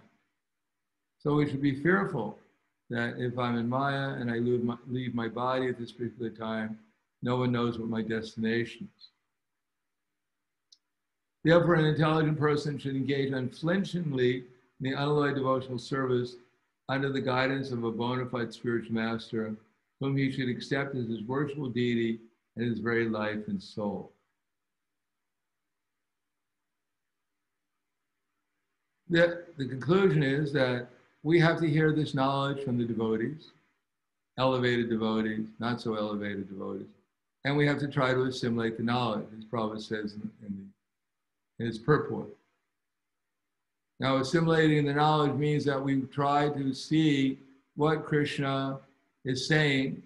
[SPEAKER 1] So we should be fearful that if I'm in Maya and I leave my, leave my body at this particular time, no one knows what my destination is. Therefore, an intelligent person should engage unflinchingly in the unalloyed devotional service under the guidance of a bona fide spiritual master, whom he should accept as his worshipful deity and his very life and soul. The, the conclusion is that we have to hear this knowledge from the devotees, elevated devotees, not so elevated devotees, and we have to try to assimilate the knowledge, as Prabhupada says in, in, the, in his purport. Now, assimilating the knowledge means that we try to see what Krishna is saying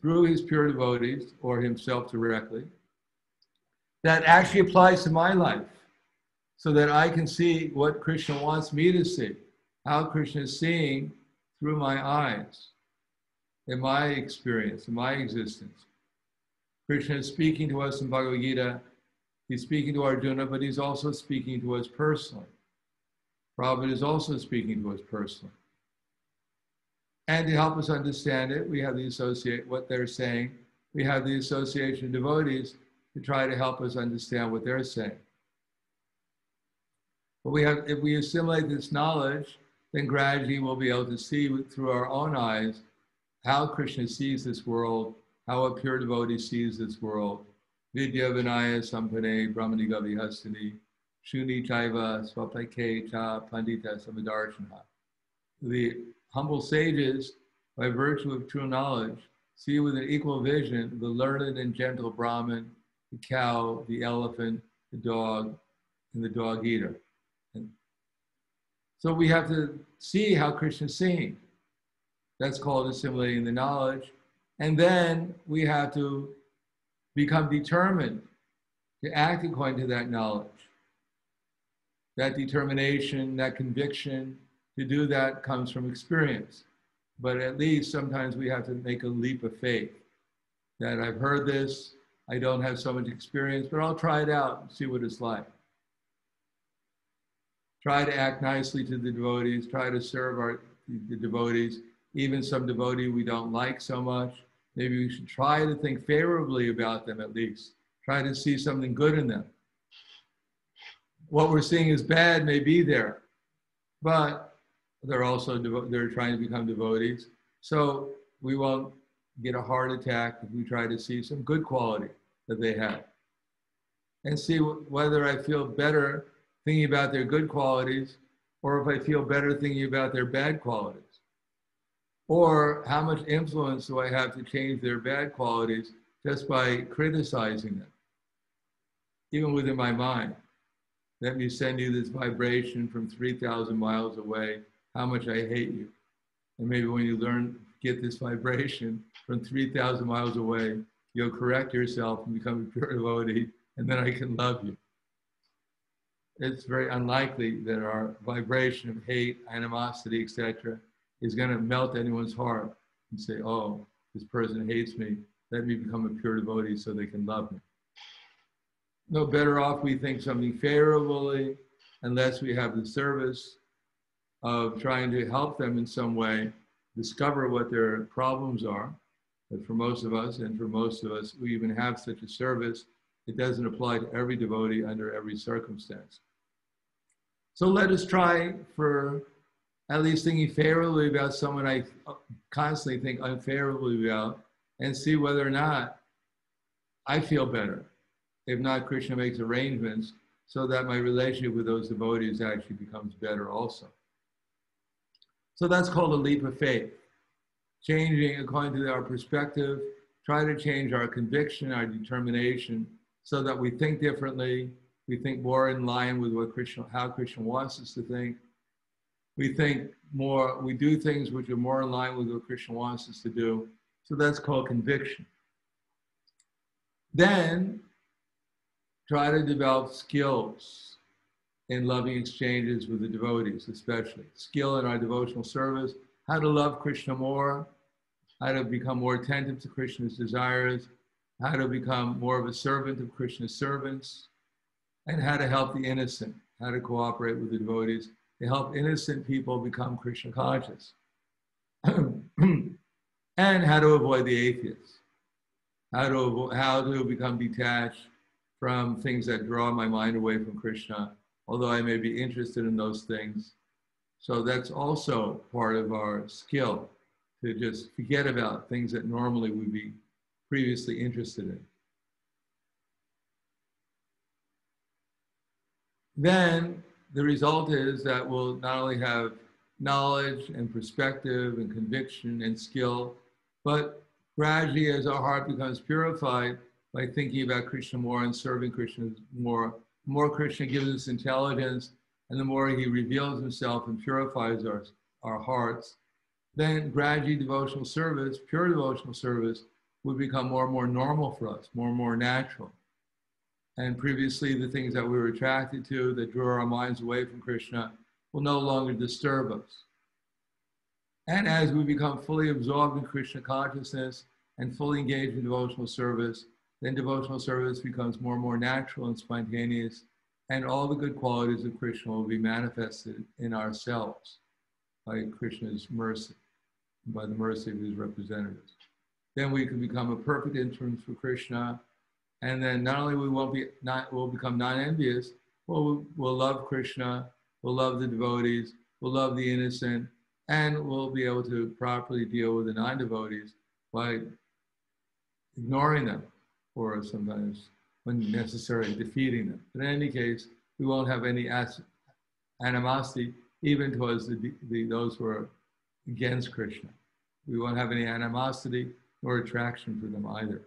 [SPEAKER 1] through his pure devotees or himself directly. that actually applies to my life so that I can see what Krishna wants me to see, how Krishna is seeing through my eyes, in my experience, in my existence. Krishna is speaking to us in Bhagavad Gita. He's speaking to Arjuna, but he's also speaking to us personally. Prabhupada is also speaking to us personally. And to help us understand it, we have the associate what they're saying. We have the association of devotees to try to help us understand what they're saying. But we have, if we assimilate this knowledge, then gradually we'll be able to see through our own eyes how Krishna sees this world, how a pure devotee sees this world. Vidya Vinaya Sampane Brahmani Gavi Hastini Shuni Chaiva Swapake Cha Pandita Samadarshana. The humble sages, by virtue of true knowledge, see with an equal vision the learned and gentle Brahmin, the cow, the elephant, the dog, and the dog eater. So we have to see how Krishna's seeing. That's called assimilating the knowledge. And then we have to become determined to act according to that knowledge. That determination, that conviction to do that comes from experience. But at least sometimes we have to make a leap of faith that I've heard this, I don't have so much experience, but I'll try it out and see what it's like. Try to act nicely to the devotees, try to serve our, the devotees, even some devotee we don't like so much. Maybe we should try to think favorably about them at least. Try to see something good in them. What we're seeing is bad may be there, but they're also they're trying to become devotees. So we won't get a heart attack if we try to see some good quality that they have and see whether I feel better thinking about their good qualities or if I feel better thinking about their bad qualities. Or how much influence do I have to change their bad qualities just by criticizing them, even within my mind? Let me send you this vibration from 3,000 miles away, how much I hate you. And maybe when you learn, get this vibration from 3,000 miles away, you'll correct yourself and become a pure devotee, and then I can love you. It's very unlikely that our vibration of hate, animosity, etc., is going to melt anyone's heart and say, oh, this person hates me. Let me become a pure devotee so they can love me. No better off we think something favorably unless we have the service of trying to help them in some way discover what their problems are but for most of us, and for most of us, we even have such a service, it doesn't apply to every devotee under every circumstance. So let us try for at least thinking favorably about someone I constantly think unfavorably about and see whether or not I feel better. If not, Krishna makes arrangements so that my relationship with those devotees actually becomes better also. So that's called a leap of faith changing according to our perspective, try to change our conviction, our determination, so that we think differently. We think more in line with what Krishna, how Krishna wants us to think. We think more, we do things which are more in line with what Krishna wants us to do. So that's called conviction. Then try to develop skills in loving exchanges with the devotees, especially skill in our devotional service, how to love Krishna more, how to become more attentive to Krishna's desires, how to become more of a servant of Krishna's servants, and how to help the innocent, how to cooperate with the devotees to help innocent people become Krishna conscious, and how to avoid the atheists, how to, avoid, how to become detached from things that draw my mind away from Krishna, although I may be interested in those things. So that's also part of our skill to just forget about things that normally we'd be previously interested in. Then the result is that we'll not only have knowledge and perspective and conviction and skill, but gradually as our heart becomes purified by thinking about Krishna more and serving Krishna more, more Krishna gives us intelligence, and the more he reveals himself and purifies our, our hearts, then gradually devotional service, pure devotional service, would become more and more normal for us, more and more natural. And previously the things that we were attracted to that drew our minds away from Krishna will no longer disturb us. And as we become fully absorbed in Krishna consciousness and fully engaged in devotional service, then devotional service becomes more and more natural and spontaneous, and all the good qualities of Krishna will be manifested in ourselves by Krishna's mercy, by the mercy of his representatives. Then we can become a perfect instrument for Krishna, and then not only we won't be not will become non-envious, we'll, we'll love Krishna, we'll love the devotees, we'll love the innocent, and we'll be able to properly deal with the non-devotees by ignoring them or sometimes when necessary defeating them. But in any case, we won't have any animosity even towards the, the, those who are against Krishna. We won't have any animosity or attraction for them either.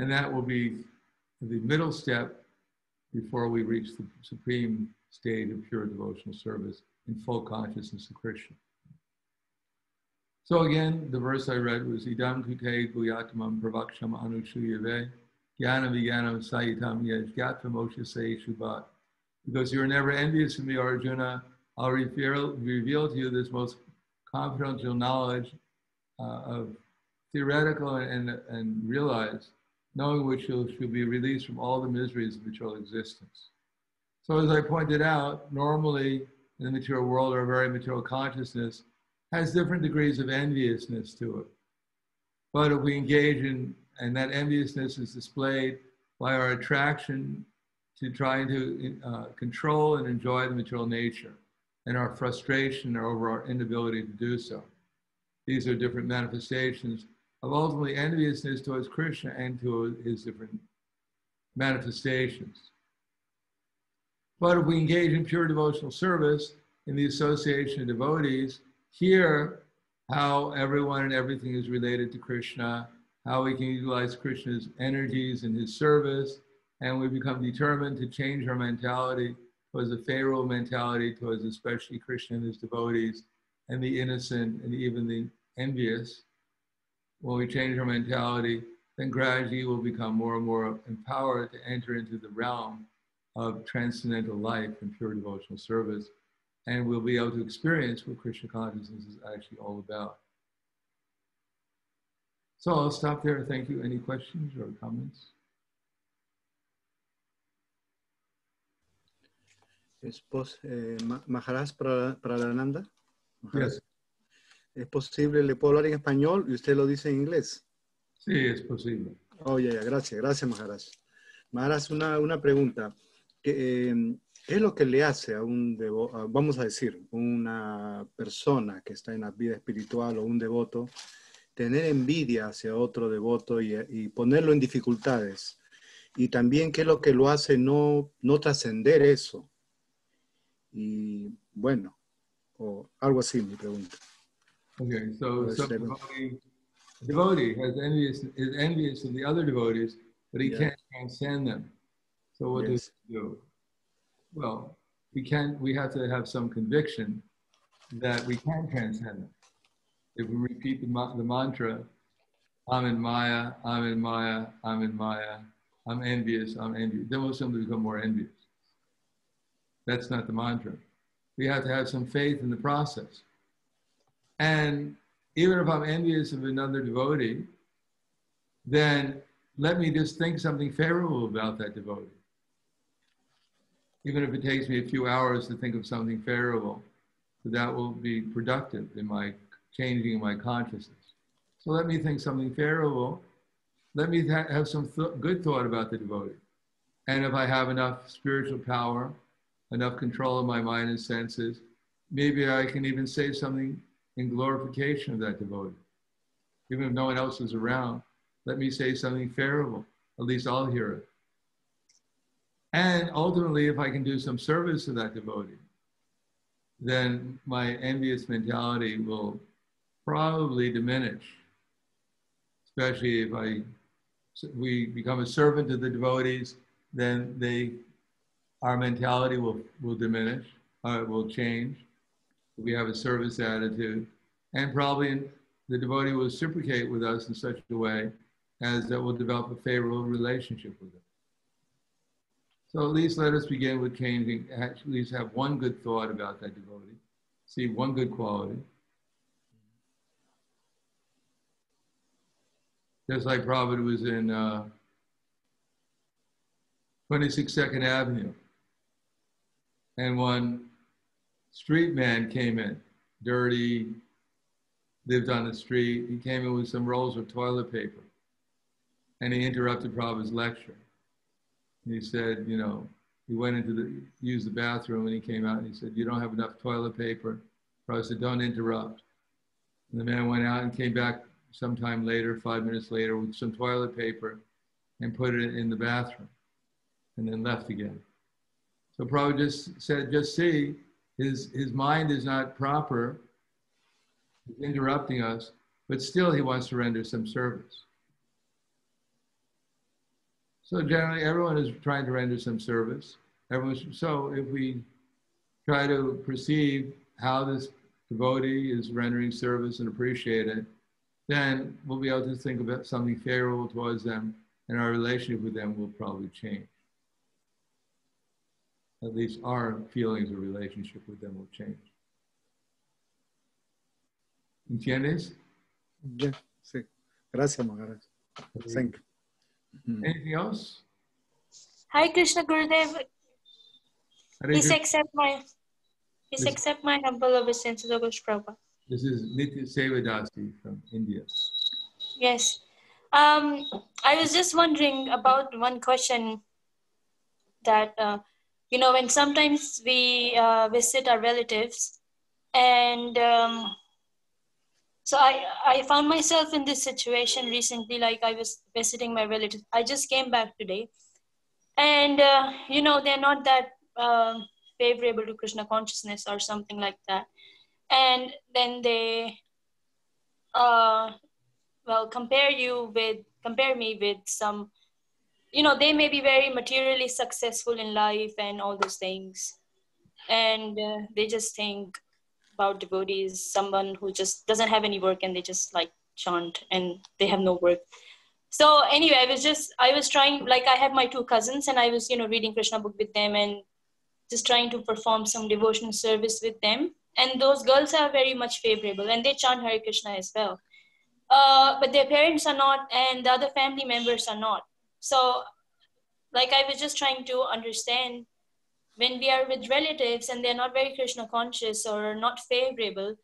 [SPEAKER 1] And that will be the middle step before we reach the supreme state of pure devotional service in full consciousness of Krishna. So again, the verse I read was Idam kute guyatmam pravaksham anushuyave jnana vijnanam sayitam yajgata moshe shubat. Because you are never envious of me, Arjuna, I'll reveal, reveal to you this most confidential knowledge uh, of theoretical and, and, and realized, knowing which you'll, you'll be released from all the miseries of material existence. So as I pointed out, normally in the material world our very material consciousness has different degrees of enviousness to it. But if we engage in, and that enviousness is displayed by our attraction to trying to uh, control and enjoy the material nature and our frustration over our inability to do so. These are different manifestations of ultimately enviousness towards Krishna and to his different manifestations. But if we engage in pure devotional service in the association of devotees, hear how everyone and everything is related to Krishna, how we can utilize Krishna's energies in his service, and we become determined to change our mentality towards a favorable mentality towards especially Krishna and his devotees, and the innocent and even the envious. When we change our mentality, then gradually we'll become more and more empowered to enter into the realm of transcendental life and pure devotional service. And we'll be able to experience what Krishna consciousness is actually all about. So I'll stop there. Thank you. Any questions or comments?
[SPEAKER 3] Es pos, eh, Maharaj para, para la Nanda.
[SPEAKER 1] Yes.
[SPEAKER 3] ¿Es posible, le puedo hablar en español y usted lo dice en inglés?
[SPEAKER 1] Sí, es posible.
[SPEAKER 3] Oh, ya, yeah, gracias, gracias Maharaj. Maharaj, una, una pregunta. ¿Qué, eh, ¿Qué es lo que le hace a un devoto, vamos a decir, una persona que está en la vida espiritual o un devoto, tener envidia hacia otro devoto y, y ponerlo en dificultades? Y también qué es lo que lo hace no, no trascender eso, y bueno, o algo así mi pregunta.
[SPEAKER 1] Okay, so some devotee, devotee has envious, is envious of the other devotees, but he yeah. can't transcend them. So what yes. does he do? Well, we can we have to have some conviction that we can transcend them. If we repeat the, the mantra, I'm in Maya, I'm in Maya, I'm in Maya, I'm envious, I'm envious, then we'll simply become more envious. That's not the mantra. We have to have some faith in the process. And even if I'm envious of another devotee, then let me just think something favorable about that devotee. Even if it takes me a few hours to think of something favorable, that will be productive in my changing my consciousness. So let me think something favorable. Let me have some th- good thought about the devotee. And if I have enough spiritual power enough control of my mind and senses, maybe I can even say something in glorification of that devotee. Even if no one else is around, let me say something favorable. At least I'll hear it. And ultimately, if I can do some service to that devotee, then my envious mentality will probably diminish, especially if I we become a servant to the devotees, then they our mentality will, will diminish, uh, will change. We have a service attitude, and probably the devotee will reciprocate with us in such a way as that we'll develop a favorable relationship with them. So at least let us begin with changing, at least have one good thought about that devotee, see one good quality. Just like Prabhupada was in uh, 26 Second Avenue, and one street man came in, dirty, lived on the street. He came in with some rolls of toilet paper, and he interrupted Prabhupada's lecture. He said, you know, he went into the, use the bathroom and he came out and he said, you don't have enough toilet paper. Prabhupada said, don't interrupt. And the man went out and came back sometime later, five minutes later, with some toilet paper and put it in the bathroom and then left again. So Prabhupada just said, just see, his, his mind is not proper, he's interrupting us, but still he wants to render some service. So generally, everyone is trying to render some service. Everyone's, so if we try to perceive how this devotee is rendering service and appreciate it, then we'll be able to think about something favorable towards them, and our relationship with them will probably change. At least our feelings of relationship with them will change. ¿Entiendes?
[SPEAKER 3] Yeah, sí. Gracias, Maharaj. Thank you.
[SPEAKER 1] Mm. Anything else?
[SPEAKER 4] Hi, Krishna Gurudev.
[SPEAKER 1] Hare
[SPEAKER 4] Please accept my please
[SPEAKER 1] Yes.
[SPEAKER 4] accept my humble obeisances, O Ghosh Prabhupada.
[SPEAKER 1] This is Nitya Sevadasi from India.
[SPEAKER 4] Yes. Um, I was just wondering about one question that, uh, you know, when sometimes we uh, visit our relatives, and um, so I, I found myself in this situation recently, like I was visiting my relatives. I just came back today, and, uh, you know, they're not that um favorable to Krishna consciousness or something like that. And then they, uh, well compare you with compare me with some you know they may be very materially successful in life and all those things. And uh, they just think about devotees someone who just doesn't have any work and they just like chant and they have no work. So anyway i was just i was trying like i have my two cousins and i was you know reading krishna book with them and just trying to perform some devotional service with them. And those girls are very much favorable and they chant hare krishna as well. Uh, but their parents are not and the other family members are not so like i was just trying to understand when we are with relatives and they're not very krishna conscious or not favorable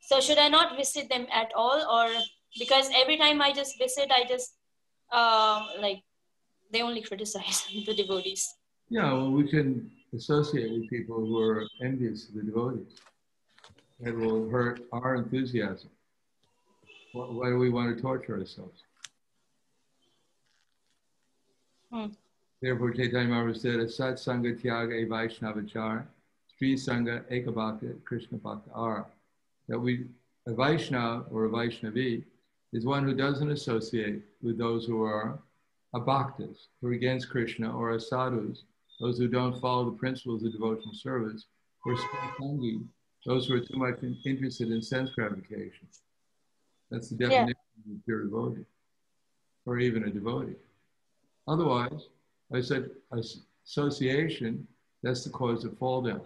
[SPEAKER 4] so should i not visit them at all or because every time i just visit i just uh, like they only criticize the devotees
[SPEAKER 1] Yeah, well, we can associate with people who are envious of the devotees. It will hurt our enthusiasm. Why, why do we want to torture ourselves?
[SPEAKER 4] Hmm.
[SPEAKER 1] Therefore, Chaitanya Mahaprabhu said, Asat Sangha Tyaga E Vaishnavachar, Sri Sangha Ekabhakta Krishna Bhakta Ara. That we, a Vaishnava or a Vaishnavi is one who doesn't associate with those who are abhaktas, who are against Krishna, or asadhus, those who don't follow the principles of devotional service, or spangi, those who are too much in- interested in sense gratification. That's the
[SPEAKER 4] Yeah.
[SPEAKER 1] definition of a pure devotee, or even a devotee. Otherwise, I said association, that's the cause of fall down.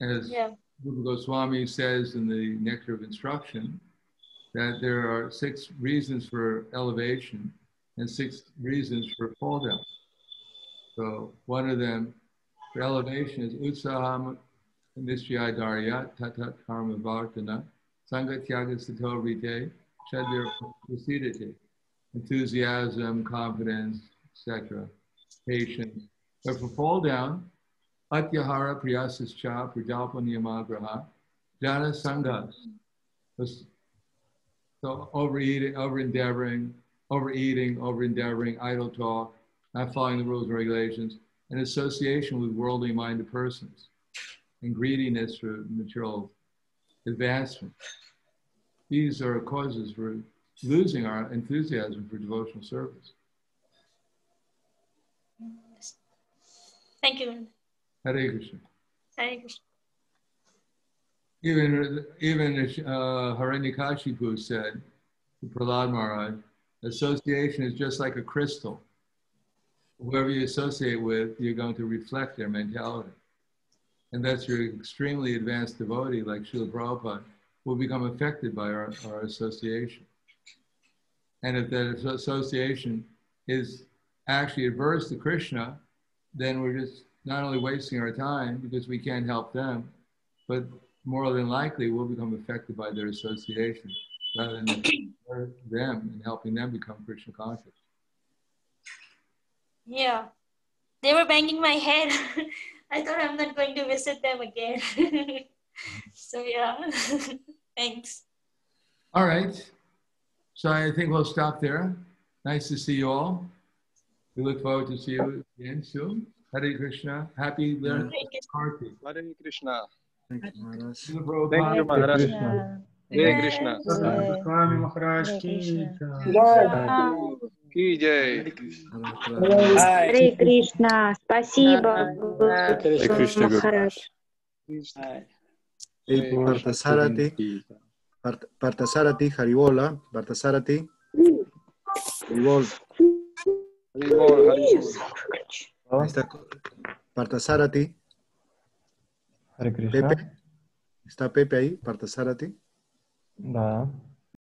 [SPEAKER 1] As
[SPEAKER 4] yeah
[SPEAKER 1] Rupa Goswami says in the Nectar of Instruction that there are six reasons for elevation and six reasons for fall down. So one of them for elevation is utsaham nishya daryat tatat karma vartana sangatyaga sato rite chadir prasidate enthusiasm, confidence, etc., patience. But for fall down, atyahara priyasascha prajalpa niyamagraha jana sangas. So overeating, over endeavoring, overeating, over endeavoring, idle talk, not following the rules and regulations, and association with worldly minded persons, and greediness for material advancement. These are causes for losing our enthusiasm for devotional service.
[SPEAKER 4] thank you
[SPEAKER 1] Hare Krishna.
[SPEAKER 4] Hare Krishna.
[SPEAKER 1] Even, even uh, said to Prahlad Maharaj, association is just like a crystal. whoever you associate with, you're going to reflect their mentality. And that's your extremely advanced devotee, like Srila Prabhupada, will become affected by our, our association. And if that association is actually adverse to Krishna, then we're just not only wasting our time because we can't help them, but more than likely we'll become affected by their association rather than them and helping them become Krishna conscious.
[SPEAKER 4] Yeah. They were banging my head. I thought I'm not going to visit them again. so yeah. Thanks.
[SPEAKER 1] All right. So I think we'll stop there. Nice to see you all. We look forward to see you again soon. Hare Krishna. Happy learning Karti.
[SPEAKER 5] Hare Krishna.
[SPEAKER 3] Thank you, Maharaj.
[SPEAKER 5] Thank you, Maharaj. Hare Krishna.
[SPEAKER 6] Swami Maharaj ki
[SPEAKER 5] Ki Jai.
[SPEAKER 7] Харе Кришна, спасибо,
[SPEAKER 6] Харе
[SPEAKER 8] Кришна, Гуру.
[SPEAKER 7] Махарадж.
[SPEAKER 3] Hey, Parthasarati, Part- Partasarati, Haribola, Partasarati. Haribol. Haribol,
[SPEAKER 6] Haribol. Partasarati.
[SPEAKER 3] Pepe. ¿Está Pepe ahí? Partasarati.
[SPEAKER 6] Da.